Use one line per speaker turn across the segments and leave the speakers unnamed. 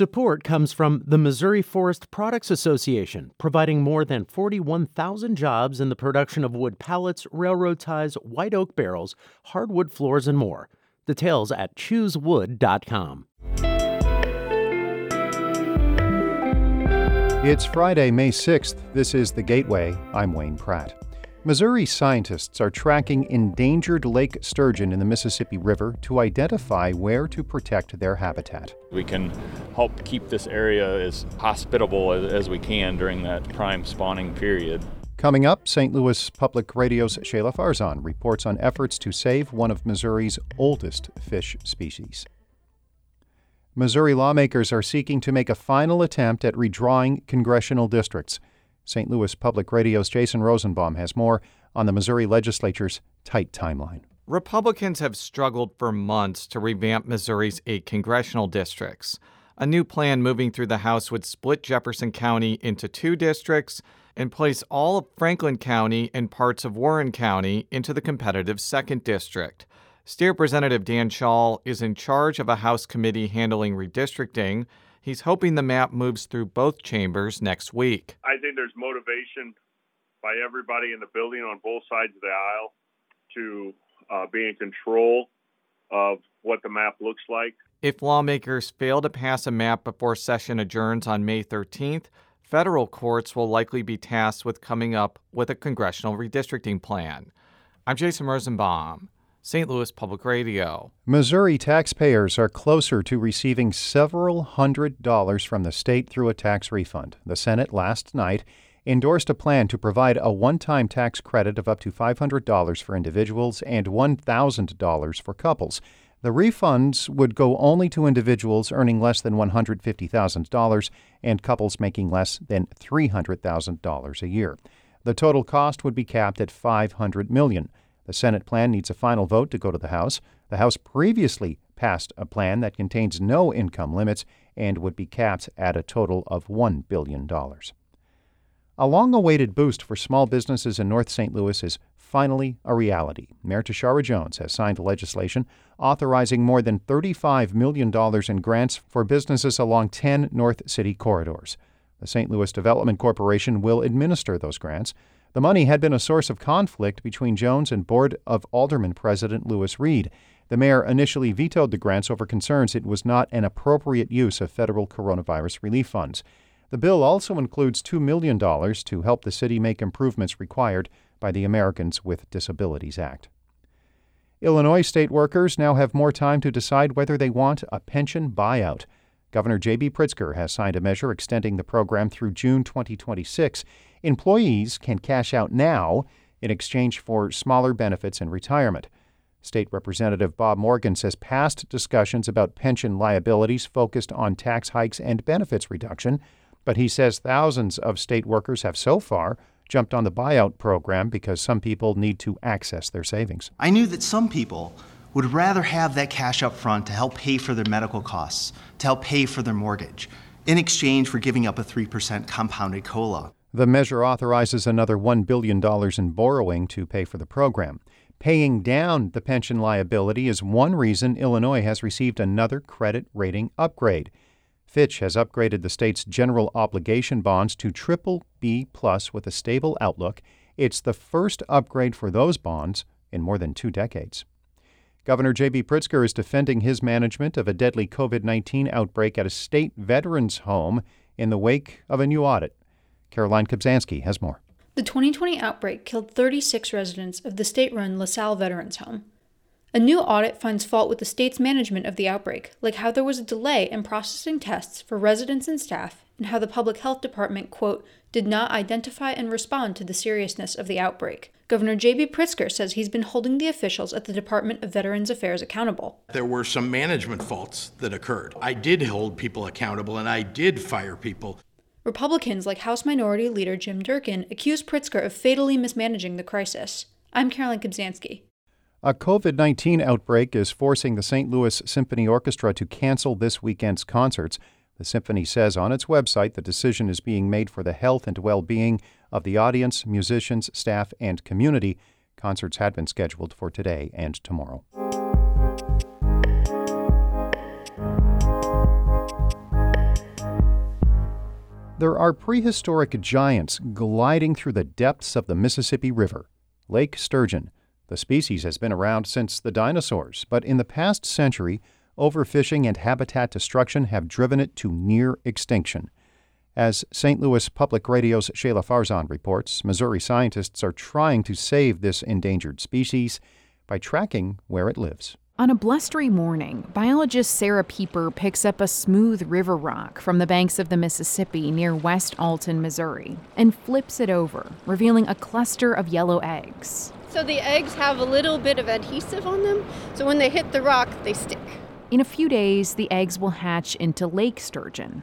Support comes from the Missouri Forest Products Association, providing more than 41,000 jobs in the production of wood pallets, railroad ties, white oak barrels, hardwood floors, and more. Details at choosewood.com.
It's Friday, May 6th. This is The Gateway. I'm Wayne Pratt. Missouri scientists are tracking endangered lake sturgeon in the Mississippi River to identify where to protect their habitat.
We can help keep this area as hospitable as, as we can during that prime spawning period.
Coming up, St. Louis Public Radio's Shahla Farzan reports on efforts to save one of Missouri's oldest fish species. Missouri lawmakers are seeking to make a final attempt at redrawing congressional districts. St. Louis Public Radio's Jason Rosenbaum has more on the Missouri legislature's tight timeline.
Republicans have struggled for months to revamp Missouri's eight congressional districts. A new plan moving through the House would split Jefferson County into two districts and place all of Franklin County and parts of Warren County into the competitive second district. State Representative Dan Shaul is in charge of a House committee handling redistricting. He's hoping the map moves through both chambers next week.
I think there's motivation by everybody in the building on both sides of the aisle to uh, be in control of what the map looks like.
If lawmakers fail to pass a map before session adjourns on May 13th, federal courts will likely be tasked with coming up with a congressional redistricting plan. I'm Jason Rosenbaum. St. Louis Public Radio.
Missouri taxpayers are closer to receiving several hundred dollars from the state through a tax refund. The Senate last night endorsed a plan to provide a one time tax credit of up to $500 for individuals and $1,000 for couples. The refunds would go only to individuals earning less than $150,000 and couples making less than $300,000 a year. The total cost would be capped at $500 million. The Senate plan needs a final vote to go to the House. The House previously passed a plan that contains no income limits and would be capped at a total of $1 billion. A long awaited boost for small businesses in North St. Louis is finally a reality. Mayor Tishaura Jones has signed legislation authorizing more than $35 million in grants for businesses along 10 North City corridors. The St. Louis Development Corporation will administer those grants. The money had been a source of conflict between Jones and Board of Alderman President Lewis Reed. The mayor initially vetoed the grants over concerns it was not an appropriate use of federal coronavirus relief funds. The bill also includes $2 million to help the city make improvements required by the Americans with Disabilities Act. Illinois state workers now have more time to decide whether they want a pension buyout. Governor J.B. Pritzker has signed a measure extending the program through June 2026. Employees can cash out now in exchange for smaller benefits in retirement. State Representative Bob Morgan says past discussions about pension liabilities focused on tax hikes and benefits reduction, but he says thousands of state workers have so far jumped on the buyout program because some people need to access their savings.
I knew that some people would rather have that cash up front to help pay for their medical costs, to help pay for their mortgage, in exchange for giving up a 3% compounded COLA.
The measure authorizes another $1 billion in borrowing to pay for the program. Paying down the pension liability is one reason Illinois has received another credit rating upgrade. Fitch has upgraded the state's general obligation bonds to triple B plus with a stable outlook. It's the first upgrade for those bonds in more than two decades. Governor J.B. Pritzker is defending his management of a deadly COVID 19 outbreak at a state veterans home in the wake of a new audit. Caroline Kubzansky has more.
The 2020 outbreak killed 36 residents of the state run LaSalle Veterans Home. A new audit finds fault with the state's management of the outbreak, like how there was a delay in processing tests for residents and staff, and how the public health department, quote, did not identify and respond to the seriousness of the outbreak. Governor J.B. Pritzker says he's been holding the officials at the Department of Veterans Affairs accountable.
There were some management faults that occurred. I did hold people accountable and I did fire people.
Republicans like House Minority Leader Jim Durkin accused Pritzker of fatally mismanaging the crisis. I'm Caroline Kubzansky.
A COVID 19 outbreak is forcing the St. Louis Symphony Orchestra to cancel this weekend's concerts. The symphony says on its website the decision is being made for the health and well being of the audience, musicians, staff, and community. Concerts had been scheduled for today and tomorrow. There are prehistoric giants gliding through the depths of the Mississippi River. Lake sturgeon. The species has been around since the dinosaurs, but in the past century, overfishing and habitat destruction have driven it to near extinction. As St. Louis Public Radio's Shahla Farzan reports, Missouri scientists are trying to save this endangered species by tracking where it lives.
On a blustery morning, biologist Sarah Pieper picks up a smooth river rock from the banks of the Mississippi near West Alton, Missouri, and flips it over, revealing a cluster of yellow eggs.
So the eggs have a little bit of adhesive on them, so when they hit the rock, they stick.
In a few days, the eggs will hatch into lake sturgeon.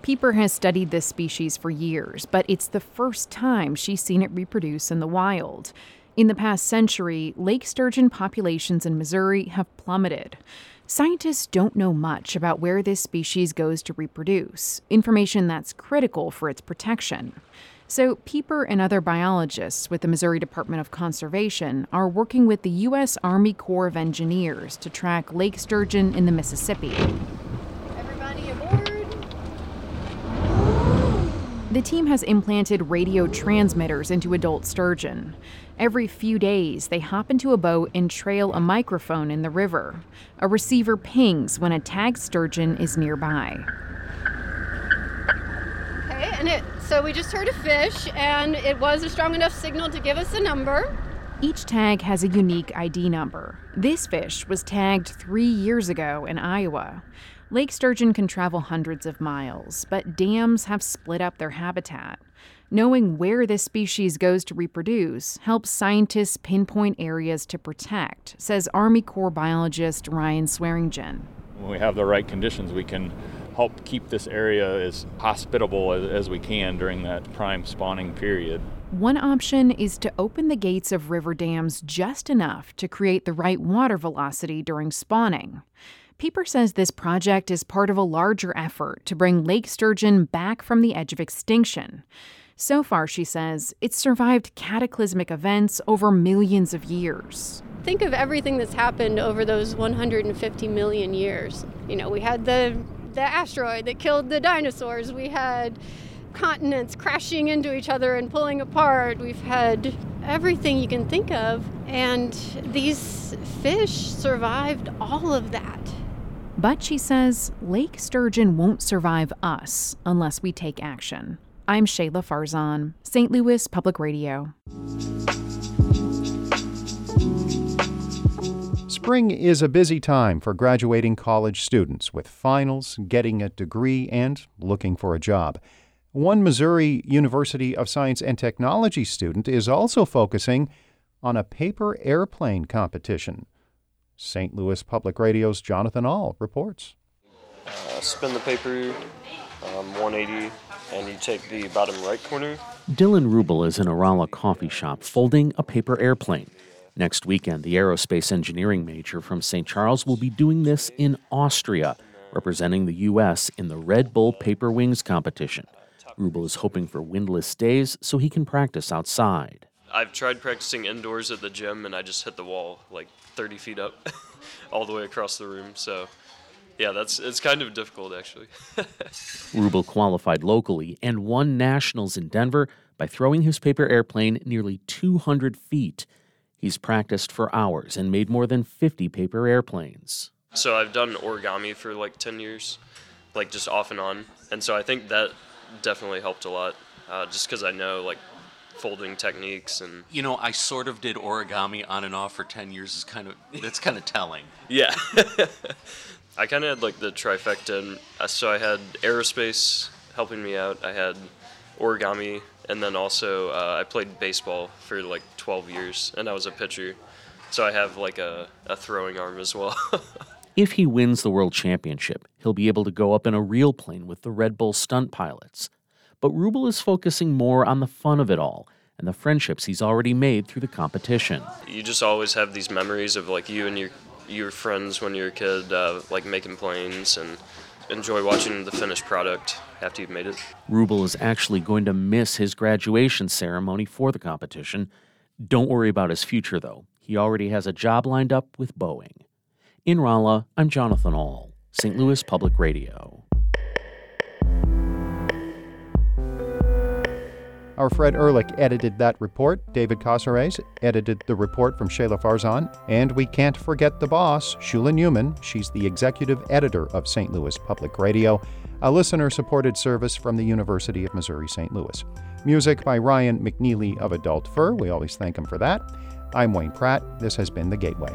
Pieper has studied this species for years, but it's the first time she's seen it reproduce in the wild. In the past century, lake sturgeon populations in Missouri have plummeted. Scientists don't know much about where this species goes to reproduce, information that's critical for its protection. So, Pieper and other biologists with the Missouri Department of Conservation are working with the U.S. Army Corps of Engineers to track lake sturgeon in the Mississippi.
Everybody aboard.
The team has implanted radio transmitters into adult sturgeon. Every few days, they hop into a boat and trail a microphone in the river. A receiver pings when a tagged sturgeon is nearby.
Okay, and it so we just heard a fish and it was a strong enough signal to give us a number.
Each tag has a unique ID number. This fish was tagged three years ago in Iowa. Lake sturgeon can travel hundreds of miles, but dams have split up their habitat. Knowing where this species goes to reproduce helps scientists pinpoint areas to protect, says Army Corps biologist Ryan Swearingen.
When we have the right conditions, we can help keep this area as hospitable as, as we can during that prime spawning period.
One option is to open the gates of river dams just enough to create the right water velocity during spawning. Pieper says this project is part of a larger effort to bring lake sturgeon back from the edge of extinction. So far, she says, it's survived cataclysmic events over millions of years.
Think of everything that's happened over those 150 million years. You know, we had the the asteroid that killed the dinosaurs. We had continents crashing into each other and pulling apart. We've had everything you can think of, and these fish survived all of that.
But she says Lake Sturgeon won't survive us unless we take action. I'm Shahla Farzan, St. Louis Public Radio.
Spring is a busy time for graduating college students with finals, getting a degree, and looking for a job. One Missouri University of Science and Technology student is also focusing on a paper airplane competition. St. Louis Public Radio's Jonathan Ahl reports.
Uh, spin the paper um, 180 and you take the bottom right corner.
Dylan Rubel is in a Rolla coffee shop folding a paper airplane. Next weekend, the aerospace engineering major from St. Charles will be doing this in Austria, representing the U.S. in the Red Bull Paper Wings competition. Rubel is hoping for windless days so he can practice outside.
I've tried practicing indoors at the gym and I just hit the wall like 30 feet up all the way across the room. So yeah, that's it's kind of difficult actually.
Rubel qualified locally and won nationals in Denver by throwing his paper airplane nearly 200 feet. He's practiced for hours and made more than 50 paper airplanes.
So I've done origami for like 10 years, like just off and on, and so I think that definitely helped a lot, uh, just because I know like folding techniques and
you know i sort of did origami on and off for 10 years is kind of that's kind of telling
yeah I kind of had like the trifecta. And, uh, so I had aerospace helping me out. I had origami, and then also uh, I played baseball for like 12 years, and I was a pitcher. So I have like a, a throwing arm as well.
if he wins the world championship, he'll be able to go up in a real plane with the Red Bull stunt pilots. But Rubel is focusing more on the fun of it all and the friendships he's already made through the competition.
You just always have these memories of like you and your your friends when you were a kid, uh, like making planes and enjoy watching the finished product after you've made it.
Rubel is actually going to miss his graduation ceremony for the competition. Don't worry about his future, though. He already has a job lined up with Boeing. In Rolla, I'm Jonathan Ahl, St. Louis Public Radio.
Our Fred Ehrlich edited that report. David Casares edited the report from Shahla Farzan. And we can't forget the boss, Shula Neuman. She's the executive editor of St. Louis Public Radio, a listener supported service from the University of Missouri St. Louis. Music by Ryan McNeely of Adult Fur. We always thank him for that. I'm Wayne Pratt. This has been The Gateway.